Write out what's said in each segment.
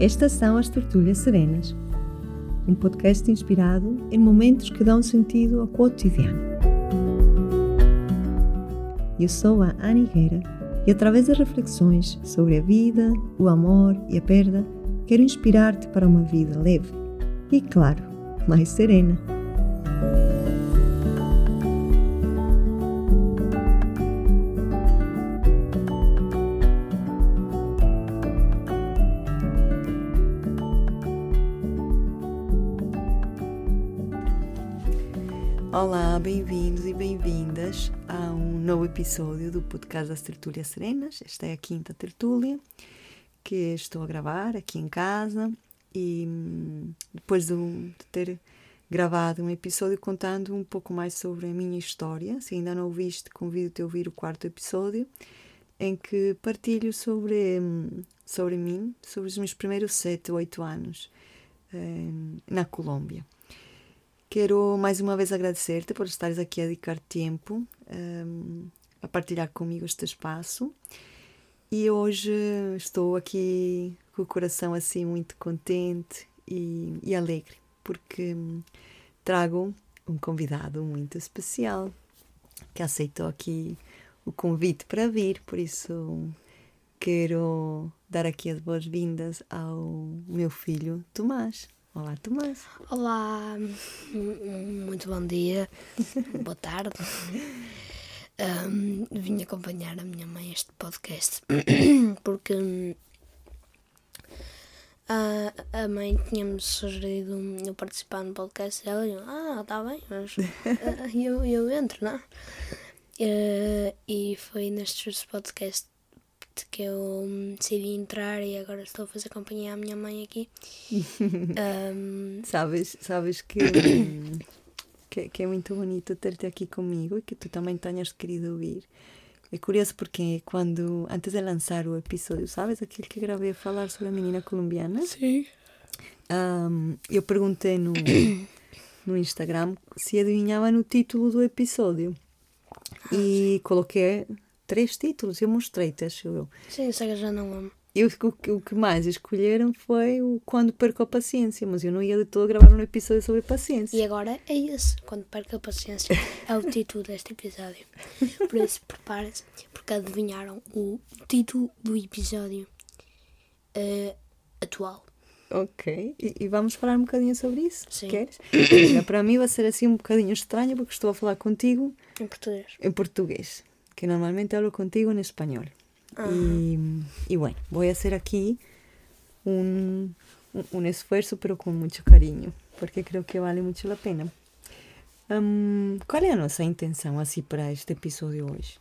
Estas são as Tertúlias Serenas, um podcast inspirado em momentos que dão sentido ao cotidiano. Eu sou a Ana Higuera e, através das reflexões sobre a vida, o amor e a perda, quero inspirar-te para uma vida leve e, claro, mais serena. Episódio do podcast das Tertúlias Serenas. Esta é a quinta tertúlia que estou a gravar aqui em casa e hum, depois de, ter gravado um episódio contando um pouco mais sobre a minha história. Se ainda não ouviste, convido-te a ouvir o quarto episódio em que partilho sobre, hum, sobre mim, sobre os meus primeiros sete oito anos eh, na Colômbia. Quero mais uma vez agradecer-te por estares aqui a dedicar tempo um, a partilhar comigo este espaço. E hoje estou aqui com o coração assim muito contente e, e alegre, porque hum, trago um convidado muito especial que aceitou aqui o convite para vir, por isso quero dar aqui as boas-vindas ao meu filho Tomás. Olá, Tomás. Olá, muito bom dia, boa tarde. Um, vim acompanhar a minha mãe este podcast porque a, a mãe tinha-me sugerido eu participar no podcast e eu, ah, está bem, mas uh, eu, eu entro, não? Uh, e foi nestes podcasts que eu decidi entrar e agora estou a fazer companhia à minha mãe aqui. um... sabes, sabes que, que, que, é muito bonito ter-te aqui comigo e que tu também tenhas querido ouvir. É curioso porque quando, antes de lançar o episódio, sabes, aquele que gravei a falar sobre a menina colombiana? Sim. Um, eu perguntei no, no Instagram se adivinhava no título do episódio. Ah, e coloquei três títulos, eu mostrei-te, acho eu. Sim, que já não amo. Eu, o, o que mais escolheram foi o Quando Perco a Paciência, mas eu não ia de todo gravar um episódio sobre paciência. E agora é esse, Quando Perco a Paciência, é o título deste episódio. Por isso, prepare-se, porque adivinharam o título do episódio uh, atual. Ok, e, e, vamos falar um bocadinho sobre isso? Sim. Queres? Para mim vai ser assim um bocadinho estranho porque estou a falar contigo em português. Em português que normalmente hablo contigo en español. Y, y, bueno, voy a hacer aquí un, un, esfuerzo, pero con mucho cariño, porque creo que vale mucho la pena. Um, qual é a nossa intenção assim para este episódio hoje?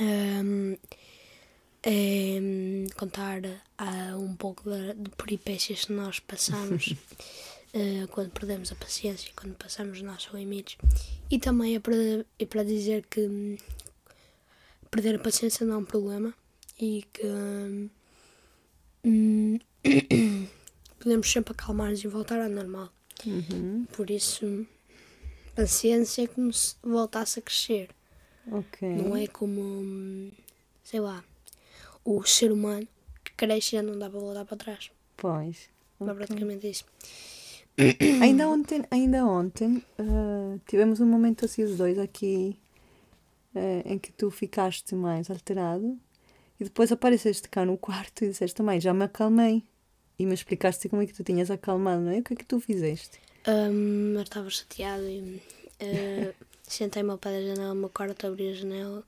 Um, é, contar uh, um pouco de, de peripécias que nós passamos uh, quando perdemos a paciência, quando passamos os nossos limites. E também é para, é para dizer que perder a paciência não é um problema e que hum, podemos sempre acalmar-nos e voltar ao normal. Uhum. Por isso, paciência é como se voltasse a crescer. Okay. Não é como, sei lá, o ser humano que cresce e já não dá para voltar para trás. Pois. Okay. É praticamente isso. ainda ontem, ainda ontem uh, tivemos um momento assim os dois aqui uh, em que tu ficaste mais alterado e depois apareceste cá no quarto e disseste também, já me acalmei. E me explicaste como é que tu tinhas acalmado, não é? O que é que tu fizeste? Um, eu estava chateado e uh, sentei-me ao pé da janela, uma quarto, abri a janela,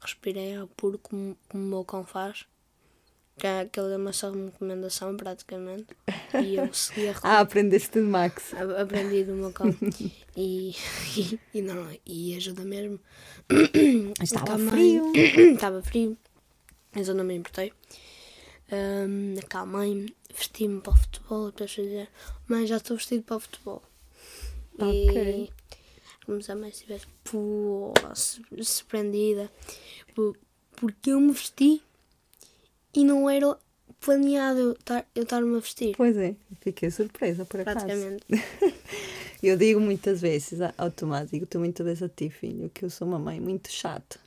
respirei ao puro como, como o meu cão faz. Que é aquilo é uma só recomendação praticamente. E eu segui a Ah, aprendeste de Max. Aprendi do meu cão. e, e, e, não, e ajuda mesmo. Estava frio. Estava frio. Mas eu não me importei. Um, acalmei-me, vesti-me para o futebol. Depois dizer, mãe, já estou vestido para o futebol. Ok. E como se a mãe estivesse surpreendida. Porque eu me vesti e não era planeado eu estar, eu estar-me a vestir. Pois é, fiquei surpresa por acaso. Praticamente. eu digo muitas vezes ao Tomás, digo muitas vezes a ti, filho, que eu sou uma mãe muito chata.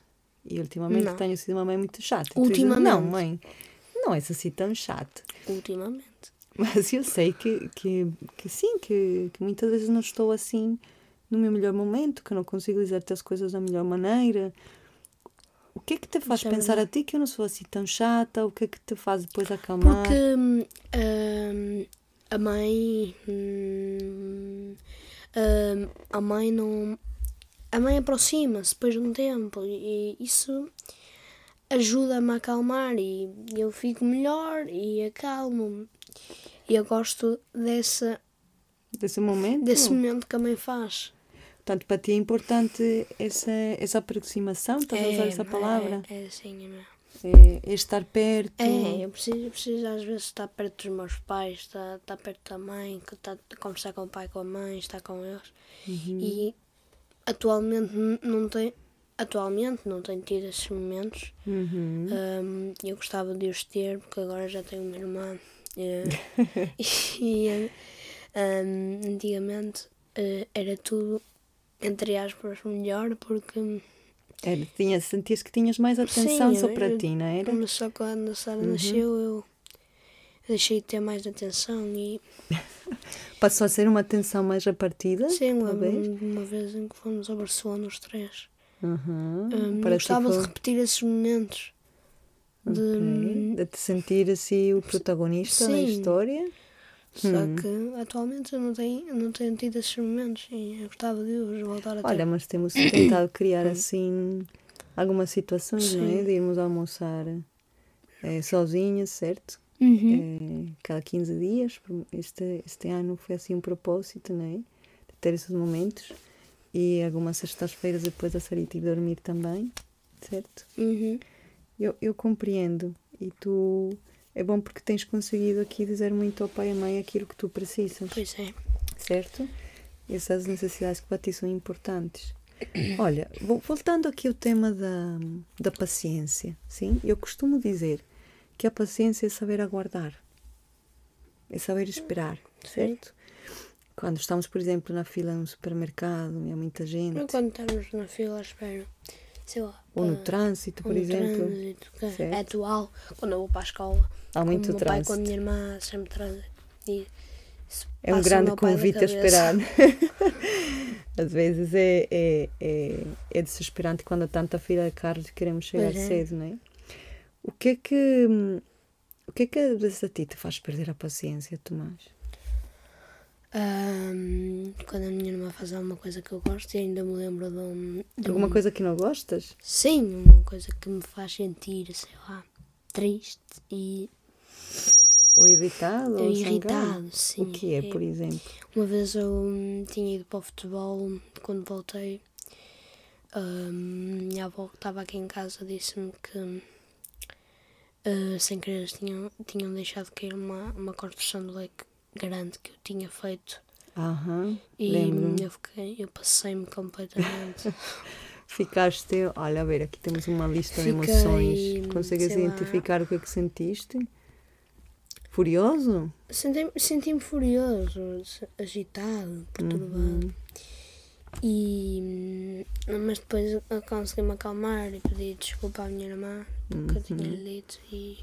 E ultimamente não. tenho sido uma mãe muito chata. Ultimamente. Dizes, não, mãe, não és assim tão chata. Ultimamente. Mas eu sei que, que, que sim, que, que muitas vezes não estou assim no meu melhor momento, que não consigo dizer-te as coisas da melhor maneira. O que é que te faz Isso é pensar a ti que eu não sou assim tão chata? O que é que te faz depois acalmar? Porque hum, hum, a mãe. hum, hum, a mãe não. A mãe aproxima-se depois de um tempo e isso ajuda-me a acalmar e eu fico melhor e acalmo-me. E eu gosto dessa, Desse momento? desse momento que a mãe faz. Portanto, para ti é importante essa, essa aproximação, estás a usar essa palavra? É, é assim, é mesmo. É, é estar perto. É, eu preciso, eu preciso às vezes estar perto dos meus pais, estar, estar perto da mãe, estar a conversar com o pai, com a mãe, estar com eles. Uhum. E atualmente não tem, atualmente não tenho tido esses momentos. Uhum. Hum, eu gostava de os ter, porque agora já tenho uma irmã. eh, e hum, antigamente eh, era tudo, entre aspas, melhor, porque Era, tinha, sentias que tinhas mais atenção Sim, só eu- para eu- ti, não era? Só quando a Sara Uhum. nasceu eu deixei de ter mais atenção e Passou a ser uma atenção mais repartida? sim, de uma vez em que fomos a Barcelona os três. Uhum. Hum, eu ti gostava de repetir esses momentos. De, Ok. de te sentir assim o protagonista da Sim. história. Só Hum. que atualmente eu não tenho, não tenho tido esses momentos e eu gostava de os voltar a ter. Olha, mas temos tentado criar assim algumas situações, não é? Sim. De irmos almoçar sozinhas, certo? Uhum. Eh, cada 15 dias. Este, este ano foi assim um propósito, não é? De ter esses momentos. E algumas sextas-feiras depois da Sarita ir dormir também, certo? Uhum. Eu, eu compreendo. E tu. É bom porque tens conseguido aqui dizer muito ao pai e à mãe aquilo que tu precisas, Pois é. certo? Essas necessidades que para ti são importantes. Olha, vo- voltando aqui ao tema da, da paciência, sim? Eu costumo dizer que a paciência é saber aguardar, é saber esperar, certo? Quando estamos, por exemplo, na fila no supermercado e há muita gente, quando estamos na fila à espera, sei lá. ou no trânsito, por no exemplo, trânsito, que Certo. é atual, quando eu vou para a escola. há muito com o meu pai, com a trânsito. minha irmã, sempre traz. E É um grande convite a esperar. Às vezes é, é, é, é desesperante quando há tanta fila de carros e queremos chegar é. cedo, não é? O que é que, o que é que a ti te faz perder a paciência, Tomás? Ahm, quando a minha irmã faz alguma coisa que eu gosto e ainda me lembro de um. de Alguma um- coisa que não gostas? Sim, uma coisa que me faz sentir, sei lá, triste e Ou irritado? ou irritado, sim. O que é, por exemplo? Uma vez eu hum, tinha ido para o futebol, quando voltei, hum, minha avó que estava aqui em casa disse-me que ah, sem querer tinham, tinham deixado cair uma, uma construção de leque grande que eu tinha feito Aham, e eu fiquei, eu passei-me completamente. Ficaste, olha, a ver, aqui temos uma lista de Fiquei, emoções. Consegues sei lá. identificar o que é que sentiste? Furioso? Senti- Senti-me furioso, agitado, perturbado. E, hum, mas depois consegui-me acalmar e pedi desculpa à minha irmã tinha lhe dito e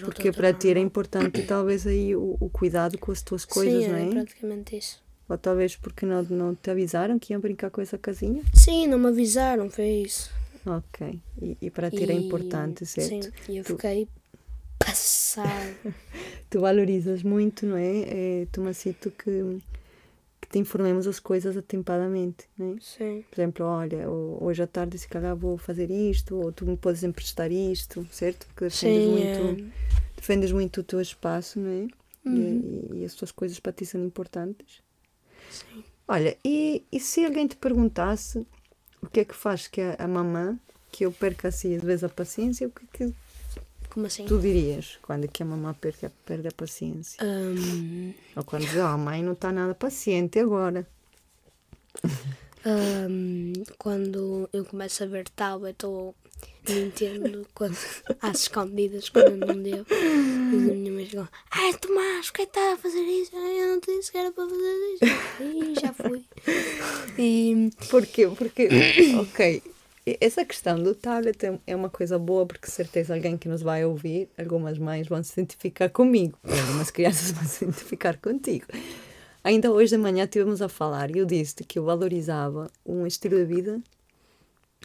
Porque para ti era importante talvez aí o, o cuidado com as tuas coisas, Sim, não é? praticamente isso. Ou talvez porque não, não te avisaram que iam brincar com essa casinha? Sim, não me avisaram, foi isso. Ok. E, e para ti era importante, certo? Sim, e eu Tu- fiquei passada. Tu valorizas muito, não é? é Tomacito, que, que te informemos as coisas atempadamente, não é? Sim, Por exemplo, olha, ho- hoje à tarde se calhar vou fazer isto, ou tu me podes emprestar isto, certo? Porque defendes sim, muito, é, defendes muito o teu espaço, não é? E- Uhum. E, e as tuas coisas para ti são importantes. sim. Olha, e, e se alguém te perguntasse o que é que faz que a, a mamã, que eu perca assim às vezes a paciência, o que é que Como assim? tu dirias quando é que a mamã perca, perde a paciência? Hum, Ou quando diz, oh, a mãe não está nada paciente agora. hum, quando eu começo a ver tablet ou Nintendo quando, às escondidas, quando não devo, e a minha mãe chegou, ai Tomás, o que é que está a fazer isso? Eu não te disse que era para fazer isso. E já fui. E Porquê? Porque, ok, Essa questão do tablet é- é uma coisa boa porque certeza alguém que nos vai ouvir, algumas mães vão se identificar comigo, algumas crianças vão se identificar contigo. Ainda hoje de manhã estivemos a falar e eu disse que eu valorizava um estilo de vida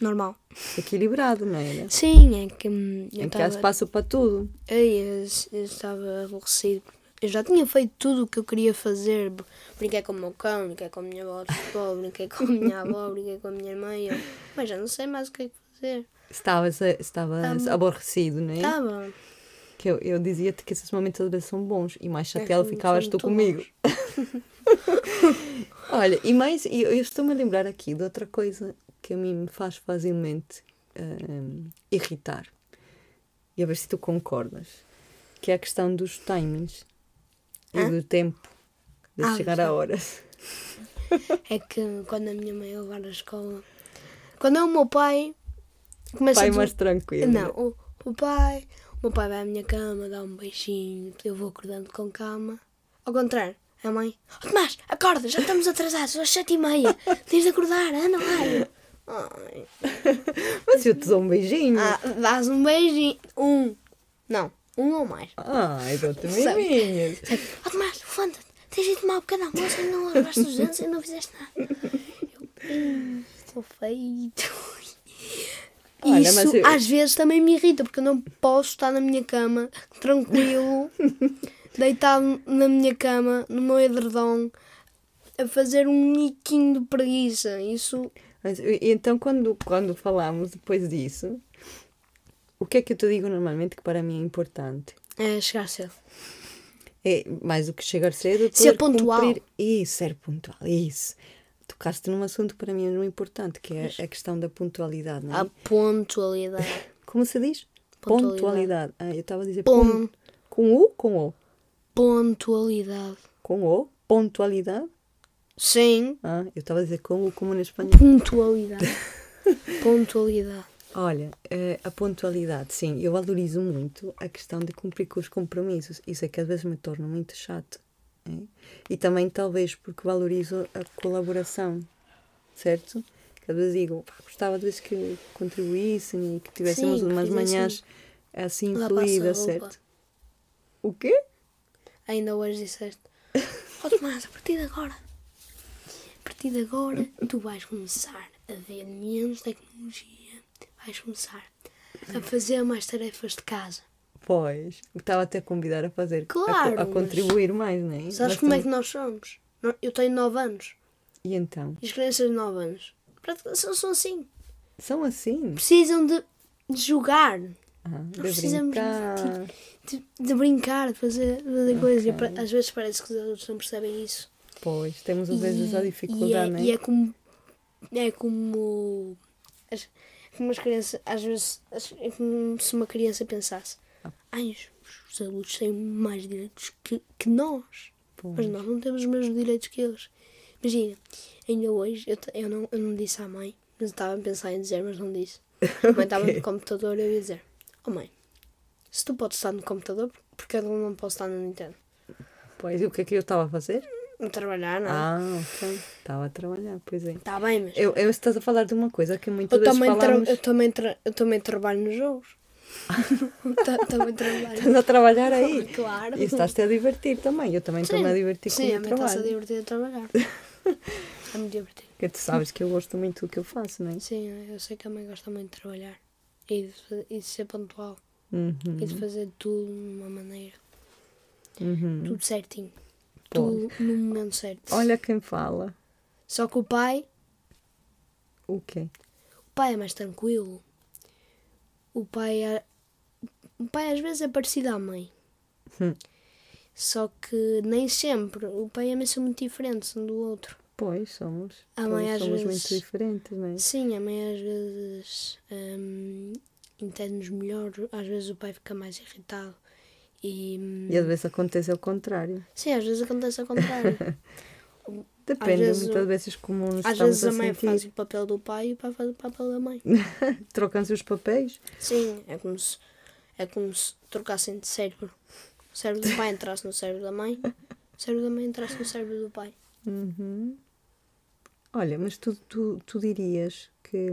Normal. equilibrado, não era? Sim, é que hum, eu Em que há espaço para tudo. eu, eu estava aborrecido. Eu já tinha feito tudo o que eu queria fazer. Brinquei com o meu cão, brinquei com a minha avó de futebol, brinquei com a minha avó, brinquei com a minha irmã. e Eu, mas já não sei mais o que é que fazer. Estavas, estavas Estava- aborrecido, não é? Estava. Que eu, eu dizia-te que esses momentos vezes são bons e mais É, chateado ficavas tu comigo. Olha, e mais, eu, eu estou-me a lembrar aqui de outra coisa que a mim me faz facilmente hum, irritar. E a ver se tu concordas. Que é a questão dos timings e Hã? do tempo de Ah, chegar sim. a horas. É que quando a minha mãe levar à escola. Quando é o meu pai. Começa Pai a mais tranquilo. Não, o, o pai. O meu pai vai à minha cama, dá um beijinho, eu vou acordando com calma. Ao contrário, a mãe. Oh, Tomás, acorda, já estamos atrasados, às sete e meia. Tens de acordar, anda lá. Ai. Mas eu te dou um beijinho. Ah, dás um beijinho. Um. Não, um ou mais. Ai, dou-te Sabe- miminhas. Oh, Tomás, levanta-te. Tens de tomar um pequeno almoço e não lavaste os dentes e não fizeste nada. Eu, "Hum, estou feito. Olha, Isso mas eu- às vezes também me irrita, porque eu não posso estar na minha cama, tranquilo, deitado na minha cama, no meu edredom, a fazer um niquinho de preguiça. Isso Mas, então, quando, quando falamos depois disso, o que é que eu te digo normalmente que para mim é importante? é chegar cedo. É mais do que chegar cedo, Ser pontual. cumprir- Isso, ser pontual, isso. Tocaste num assunto que para mim é muito importante, que é a questão da pontualidade, não é? A pontualidade. Como se diz? Pontualidade. Pontualidade. Ah, eu estava a dizer Pon- pon... com U, com O. Pontualidade. Com O, pontualidade. Sim, Ah, eu estava a dizer com U, como no espanhol. pontualidade. pontualidade. Olha, eh, a pontualidade, sim, eu valorizo muito a questão de cumprir com os compromissos. Isso é que às vezes me torna muito chato. é? E também, talvez, porque valorizo a colaboração, certo? Que às vezes digo, "Pá, gostava de vezes que contribuíssem e que tivéssemos Sim, umas manhãs assim fluídas, certo? O quê? Ainda hoje disseste. Oh Tomás, a partir de agora. A partir de agora tu vais começar a ver menos tecnologia. Vais começar a fazer mais tarefas de casa. Pois, estava até a convidar a fazer, a Claro, a, mas- contribuir mais, não é? Sabes Mas como é que nós somos? Eu tenho 9 anos. E então? E as crianças de 9 anos praticamente são são assim. São assim? Precisam de, de jogar, Ah, de precisamos de- brincar. de, de brincar, de fazer, de fazer coisas. E às vezes parece que os adultos não percebem isso. Pois, temos às vezes a dificuldade, e é, não é? e é como é como as, crianças às vezes é como se uma criança pensasse ai os, os adultos têm mais direitos que, que nós. Pois. mas nós não temos os mesmos direitos que eles. Imagina ainda hoje eu, eu, não, eu não disse à mãe mas eu estava a pensar em dizer mas não disse. A mãe estava no computador e eu ia dizer oh mãe se tu podes estar no computador porque eu não posso estar no Nintendo? Pois, e o que é que eu estava a fazer? Não trabalhar não Ah, ok. Estava a trabalhar, pois é. está bem mas Eu, eu estás a falar de uma coisa que muitas Eu vezes também, falamos... eu, também eu também trabalho nos jogos. Ta- também trabalho. Estás a trabalhar aí. Claro. E estás-te a divertir também. Eu também estou-me a divertir com Sim, o a meu mim está-se a trabalho. divertir a trabalhar. Muito divertido. Porque tu sabes que eu gosto muito do que eu faço, não é? Sim, eu sei que a mãe gosta muito de trabalhar. E de, e de ser pontual. Uhum, E de fazer tudo de uma maneira. uhum. Tudo certinho. Tudo no momento certo. Olha quem fala. Só que o pai, O quê? o pai é mais tranquilo. O pai é, o pai às vezes é parecido à mãe. Hum. Só que nem sempre. O pai e a mãe são muito diferentes um do outro. Pois, somos. A mãe às somos vezes- muito diferentes, não é? Sim, a mãe às vezes hum, entende-nos melhor, às vezes o pai fica mais irritado. E, E às vezes acontece ao contrário. sim, às vezes acontece ao contrário. Depende, vezes muitas vezes como nos às vezes a a mãe sentir. faz o papel do pai e o pai faz o papel da mãe. Trocam-se os papéis. Sim, é como se, é como se trocassem de cérebro. O cérebro do pai entrasse no cérebro da mãe, o cérebro da mãe entrasse no cérebro do pai. Uhum. Olha, mas tu, tu, tu dirias que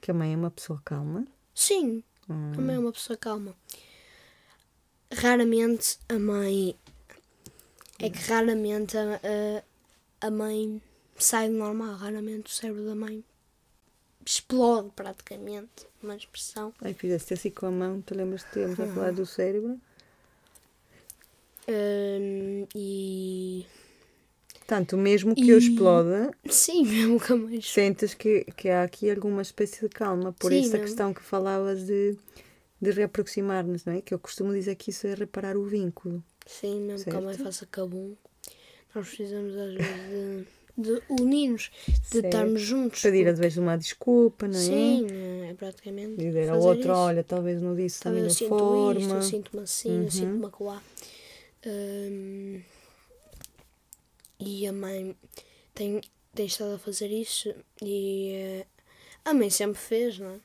que a mãe é uma pessoa calma? Sim, Hum. a mãe é uma pessoa calma. Raramente a mãe. É que raramente a, a, a mãe sai do normal. Raramente o cérebro da mãe explode praticamente. Uma expressão. Ai, fizeste assim com a mão, te lembras que temos a falar do cérebro? Hum, e. Tanto mesmo que eu E- exploda, Sim, mesmo que a mãe explode. sentes que, que há aqui alguma espécie de calma. Por Sim, essa questão que falavas de, de reaproximar-nos, não é? Que eu costumo dizer que isso é reparar o vínculo. Sim, mesmo que a mãe Certo. faça cabum. Nós precisamos às vezes de, de unir-nos, de Certo. estarmos juntos. Pedir às vezes uma desculpa, não é? Sim, é praticamente. Dizer ao outro, isso. olha, talvez não disse da Talvez eu melhor sinto forma. isto, eu sinto-me assim, eu Uhum. sinto-me acolá. Hum, e a mãe tem, tem estado a fazer isso e eh, a mãe sempre fez, não é?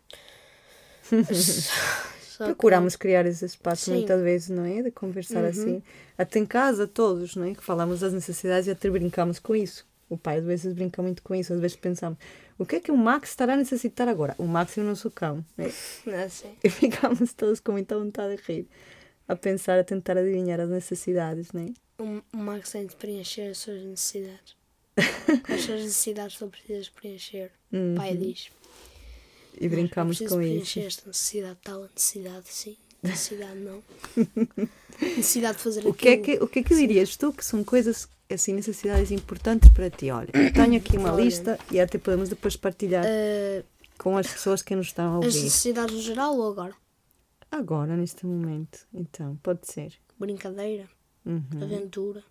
Só que- Procuramos criar esse espaço Sim. muitas vezes, não é? De conversar Uhum. assim. Até em casa, todos, não é? Que falamos das necessidades e até brincamos com isso. O pai às vezes brinca muito com isso, às vezes pensamos, o que é que o Max estará a necessitar agora? O Max é o nosso cão, né? Não é assim. E ficamos todos com muita vontade de rir, a pensar, a tentar adivinhar as necessidades, não é? O, o Max tem de preencher as suas necessidades. Quais são as necessidades que ele precisa preencher? O pai diz. E brincamos preciso com isso. esta necessidade, tal necessidade, sim. Necessidade não. necessidade de fazer O que, é aquilo. que, o que é que dirias tu que são coisas, assim, necessidades importantes para ti? Olha, tenho aqui uma Olha. lista e até podemos depois partilhar Eh, com as pessoas que nos estão a as ouvir. necessidades no geral ou agora? Agora, neste momento. Então, pode ser. Brincadeira, Uhum, aventura.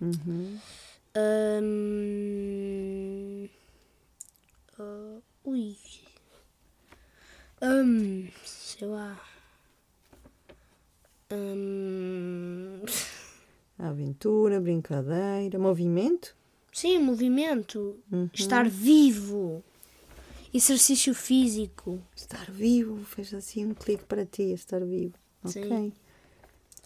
uhum. Hum, ah, ui. Hum, sei lá. Hum, Aventura, brincadeira, movimento. sim, movimento. Uhum. Estar vivo. Exercício físico. Estar vivo, fez assim um clique para ti, estar vivo. Ok. Sim.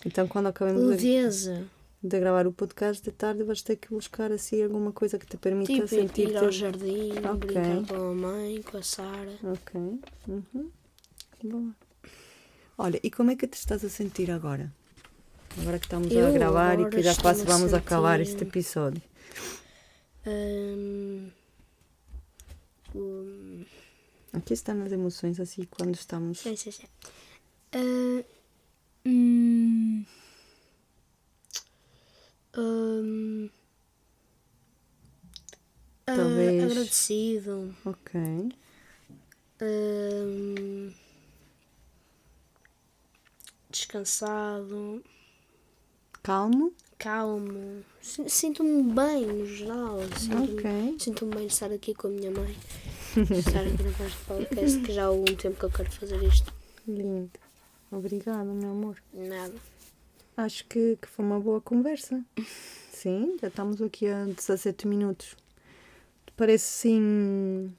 Então, quando acabamos de, Leveza. de gravar o podcast de tarde, vais ter que buscar assim alguma coisa que te permita Tipo, ir sentir-te. ao jardim, Ok. brincar com a mãe, com a Sara. Ok. Uhum. Boa. Olha, e como é que te estás a sentir agora? Agora que estamos a Eu gravar e que já quase a vamos acabar sentir- este episódio. Hum, hum, Aqui estão as emoções assim quando estamos. sim, sim, sim. Ah, hum, ah, Talvez. agradecido. Ok. hum, descansado. Calmo. calmo. Si- Sinto-me bem no geral. Sinto-me Ok. sinto-me bem de estar aqui com a minha mãe. estar aqui no este podcast, que já há algum tempo que eu quero fazer isto. Lindo. Obrigada, meu amor. Nada. Acho que, que foi uma boa conversa. Sim, já estamos aqui a 17 minutos. Parece sim.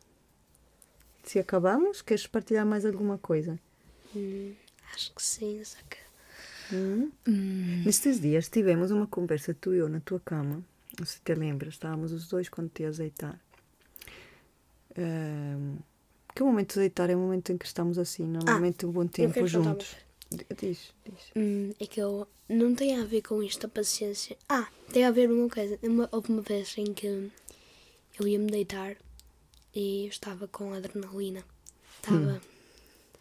Se acabamos, queres partilhar mais alguma coisa? Hum, acho que sim, só que. Hum? Hum, Nestes dias tivemos uma conversa, tu e eu, na tua cama. Não sei se te lembras, estávamos os dois quando te ias deitar. Ahm, que o momento de deitar é o momento em que estamos assim, normalmente um bom tempo quero contar uma juntos. Diz, diz. Hum, é que eu. Não tem a ver com isto a paciência. Ah, tem a ver uma coisa. Uma, houve uma vez em que eu ia me deitar e eu estava com adrenalina. Estava.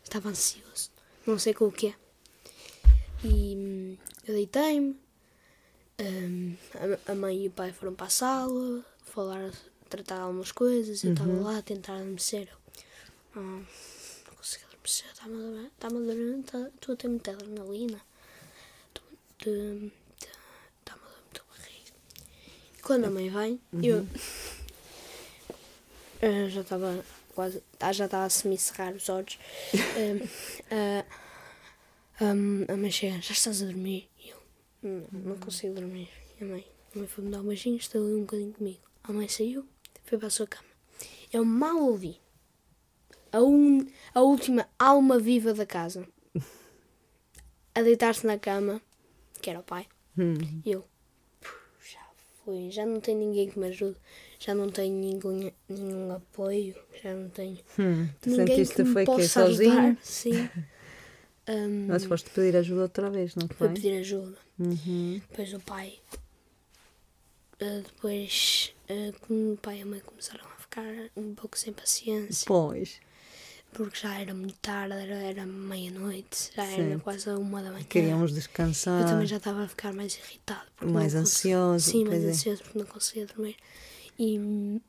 Estava ansioso. Não sei com o quê. E hum, eu deitei-me. hum, a, a mãe e o pai foram para a sala, falar, tratar algumas coisas. Eu estava lá a tentar adormecer. "Ah, está-me está-me a tá- estou a ter muita adrenalina. Está-me a doer muito a barriga. Quando a mãe vem, eu, eu já estava quase, ah, já estava a semicerrar os olhos. Hum, ah, hum, a mãe chega, já estás a dormir? E eu, não, não consigo dormir. E a mãe, a mãe foi-me dar um beijinho, estou ali um bocadinho comigo. A mãe saiu, foi para a sua cama. Eu mal ouvi a, un, a última alma viva da casa a deitar-se na cama, que era o pai. Hum. E eu, "Puf, já fui, já não tem ninguém que me ajude, já não tenho nenhum, nenhum apoio, já não tenho Hum, tu ninguém sentiste que me foi que possa sozinho? ajudar. Sim. Um, Mas foste pedir ajuda outra vez, não foi foi? pedir ajuda. Uhum. Depois o pai. ah, depois ah, como o pai e a mãe começaram a ficar um pouco sem paciência. Pois, Porque já era muito tarde, era, era meia-noite, já era Certo. quase uma da manhã. queríamos Eu descansar. também já estava a ficar mais irritado. porque Mais ansioso, Sim, mais é. ansioso porque não conseguia dormir. E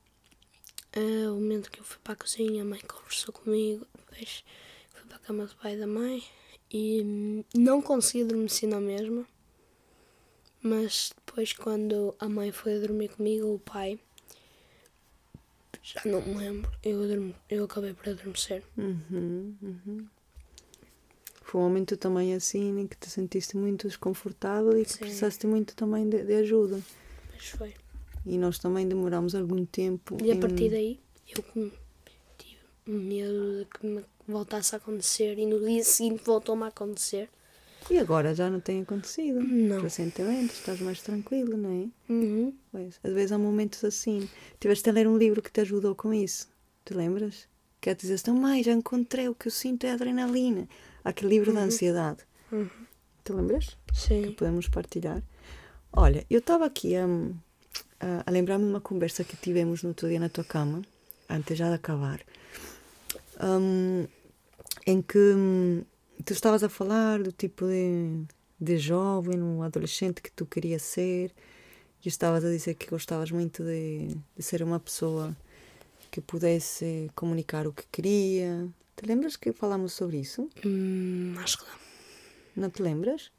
ah, o momento que eu fui para a cozinha, a mãe conversou comigo, depois fui para a cama do pai e da mãe e hum, não consegui adormecer na mesma. Mas depois, quando a mãe foi dormir comigo, o pai, já não me lembro, eu, adorme- eu acabei por adormecer. Uhum, uhum. Foi um momento também assim em que te sentiste muito desconfortável e que Sim. precisaste muito também de, de ajuda. Mas foi. E nós também demoramos algum tempo. E a em- partir daí, eu tive medo de que me voltasse a acontecer e no dia seguinte voltou-me a acontecer. E agora já não tem acontecido. Não. Recentemente estás mais tranquilo, não é? Uhum. Pois, às vezes há momentos assim. Tiveste a ler um livro que te ajudou com isso. Te lembras? Que é dizer assim, mãe, já encontrei o que eu sinto é adrenalina. Aquele livro da ansiedade. Uhum. Te lembras? Sim. podemos partilhar. Olha, eu estava aqui a, a, a lembrar-me de uma conversa que tivemos no outro dia na tua cama, antes já de acabar, hum, em que hum, tu estavas a falar do tipo de, de jovem, um adolescente que tu querias ser, e estavas a dizer que gostavas muito de, de ser uma pessoa que pudesse comunicar o que queria. Te lembras que falámos sobre isso? Hum, acho que não. Não te lembras?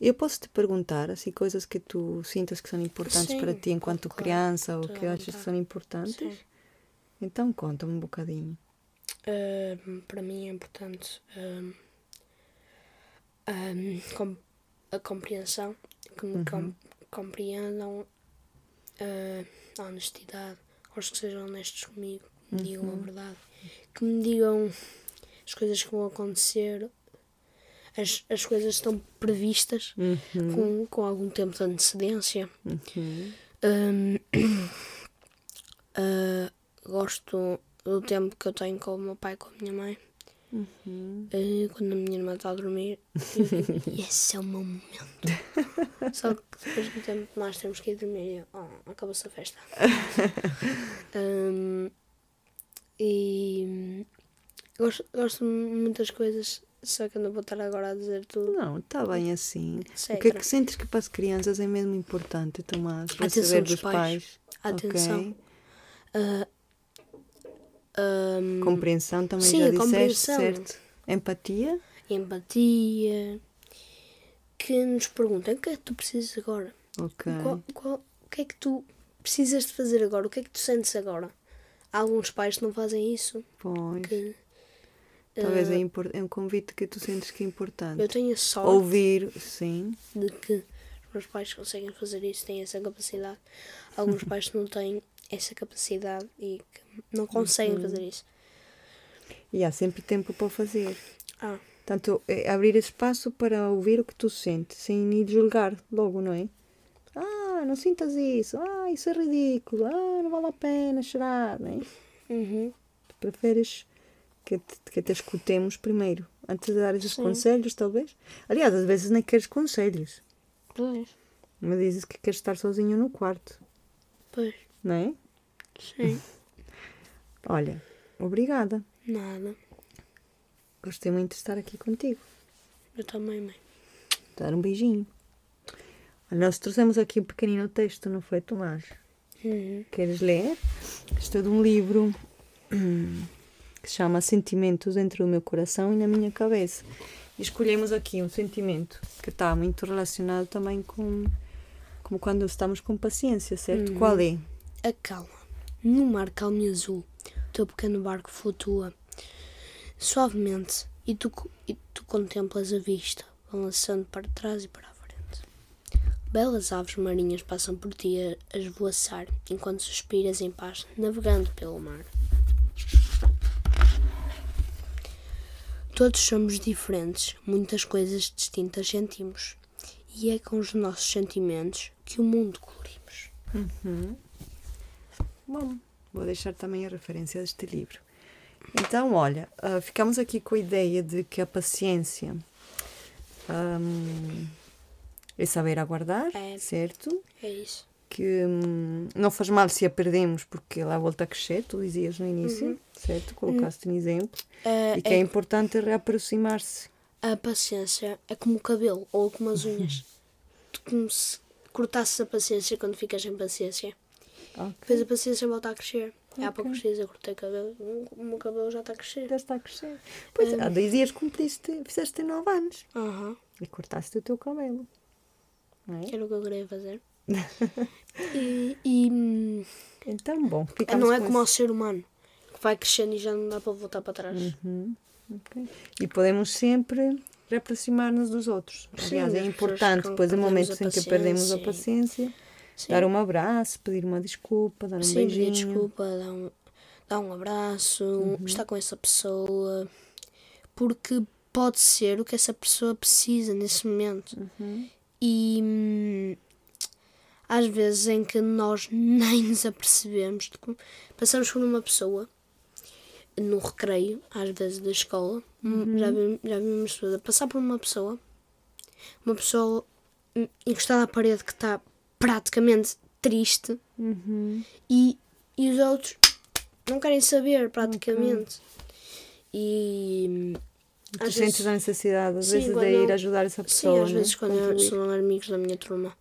Eu posso te perguntar assim coisas que tu sintas que são importantes Sim, para ti enquanto claro, criança ou que achas que são importantes? Sim. Então conta-me um bocadinho. Hum, para mim é importante hum, com- a compreensão, que me com- compreendam hum, a honestidade, gosto que sejam honestos comigo, que me digam a verdade, que me digam as coisas que vão acontecer, as, as coisas estão previstas com, com algum tempo de antecedência. Uhum. Hum, ah, gosto do tempo que eu tenho com o meu pai e com a minha mãe. Uhum. Ah, quando a minha irmã está a dormir, digo, esse é o meu momento. Só que depois do tempo que nós temos que ir dormir, eu, oh, acabou-se a festa. Hum, e gosto, gosto de muitas coisas, só que eu não vou estar agora a dizer tudo. Não, está bem assim. O que é que sentes que para as crianças é mesmo importante, Tomás? Atenção dos dos pais. pais. Atenção. Ok. Ah, hum, Compreensão também Sim, já disseste, compreensão. certo? Empatia? empatia, que nos perguntem o que é que tu precisas agora? Ok. Qual- qual- o que é que tu precisas de fazer agora? O que é que tu sentes agora? Há alguns pais que não fazem isso. Pois. Que, Talvez ah, é, impor- é um convite que tu sentes que é importante. eu tenho a sorte Ouvir, sim. de que os meus pais conseguem fazer isso, têm essa capacidade. Alguns pais não têm essa capacidade e que não conseguem fazer isso. E há sempre tempo para fazer. Ah, Portanto, é abrir espaço para ouvir o que tu sentes, sem ir julgar logo, não é? Ah, não sintas isso. Ah, isso é ridículo. Ah, não vale a pena chorar, não é? uhum. Tu preferes que te, que te escutemos primeiro, antes de dar esses Sim. conselhos, talvez. Aliás, às vezes nem queres conselhos. Pois, Mas dizes que queres estar sozinho no quarto, pois, não é? sim, Olha, obrigada. nada. Gostei muito de estar aqui contigo. Eu também, mãe. Dar um beijinho. Nós trouxemos aqui um pequenino texto, não foi, Tomás? Uhum. Queres ler? Isto é de um livro hum, que se chama Sentimentos Dentro do Meu Coração e na Minha Cabeça. E escolhemos aqui um sentimento que está muito relacionado também com, com quando estamos com paciência, certo? Uhum. Qual é? A calma. No mar calmo e azul, teu pequeno barco flutua suavemente e tu, e tu contemplas a vista, balançando para trás e para a frente. Belas aves marinhas passam por ti a, esvoaçar, enquanto suspiras em paz, navegando pelo mar. Todos somos diferentes, muitas coisas distintas sentimos, e é com os nossos sentimentos que o mundo colorimos. Bom, vou deixar também a referência deste livro. Então, olha, uh, ficamos aqui com a ideia de que a paciência um, é saber aguardar, É. certo? É isso. Que hum, não faz mal se a perdemos porque ela volta a crescer, tu dizias no início, certo? Colocaste um exemplo. É, E que é, importante reaproximar-se. A paciência é como o cabelo ou como as unhas. tu como se cortasses a paciência quando ficas sem paciência. Ok. Depois a paciência volta a crescer. Há Ok. poucos dias eu cortei cabelo, o meu cabelo já está a crescer. Já está a crescer. Pois, há dois dias cumpriste, fizeste nove anos Aham, e cortaste o teu cabelo. Não é? era o que eu queria fazer. e e, hum, Então, bom, não é com como ao ser humano, que vai crescendo e já não dá para voltar para trás. Uhum, ok. E podemos sempre reaproximar-nos dos outros. Sim, Aliás, é das importante, depois que momento em que perdemos a paciência. Sim. dar um abraço, pedir uma desculpa, dar um Sim, beijinho. pedir desculpa, dar um, dar um abraço, Uhum. estar com essa pessoa, porque pode ser o que essa pessoa precisa nesse momento. Uhum. E hum, às vezes em que nós nem nos apercebemos, passamos por uma pessoa no recreio, às vezes da escola, Uhum. já, vi, já vimos pessoas a passar por uma pessoa, uma pessoa hum, encostada à parede que está praticamente triste Uhum. e, e os outros não querem saber praticamente. E Tu às sentes vezes, a necessidade, às Sim, vezes, de ir ajudar essa sim, pessoa. às né? vezes quando eu, são amigos da minha turma,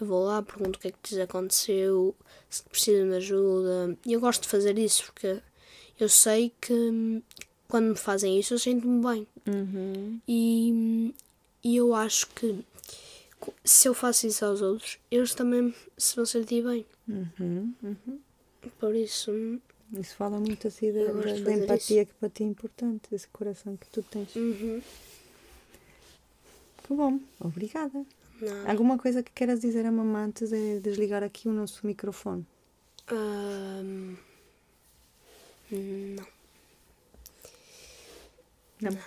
eu vou lá, pergunto o que é que lhes aconteceu, se precisam de ajuda. E eu gosto de fazer isso porque eu sei que quando me fazem isso eu sinto-me bem. Uhum. E, e eu acho que se eu faço isso aos outros, eles também se vão sentir bem. Uhum. Uhum. Por isso, Isso fala muito assim da, da- empatia que para ti é importante, esse coração que tu tens. uhum, Que bom, obrigada. nada. Alguma coisa que queiras dizer à mamãe antes de desligar aqui o nosso microfone? Ahm, não. Não.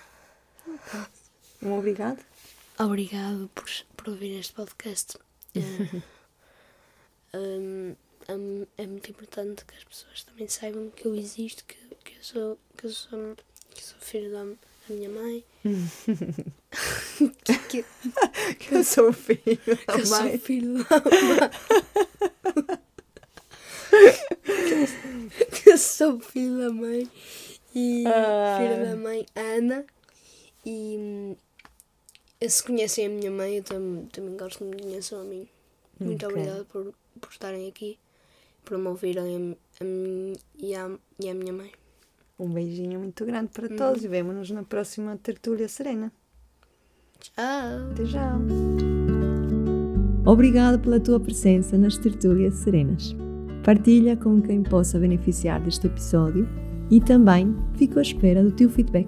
Um obrigado. Obrigado por, por ouvir este podcast. Ahm, ahm, é muito importante que as pessoas também saibam que eu existo, que, que, eu, sou, que, eu, sou, que eu sou filho da, da minha mãe. que, que, Que eu sou filho que da eu sou mãe. filho da mãe. que eu sou filho da mãe e Ah. filho da mãe Ana e se conhecem a minha mãe eu tam, também gosto que me conheçam a mim muito obrigada por, por estarem aqui por me ouvirem a, a mim e a, e a minha mãe Um beijinho muito grande para Uhum. todos e vemo-nos na próxima tertúlia serena. tchau Até já. Obrigado pela tua presença nas tertúlias serenas. Partilha com quem possa beneficiar deste episódio e também fico à espera do teu feedback.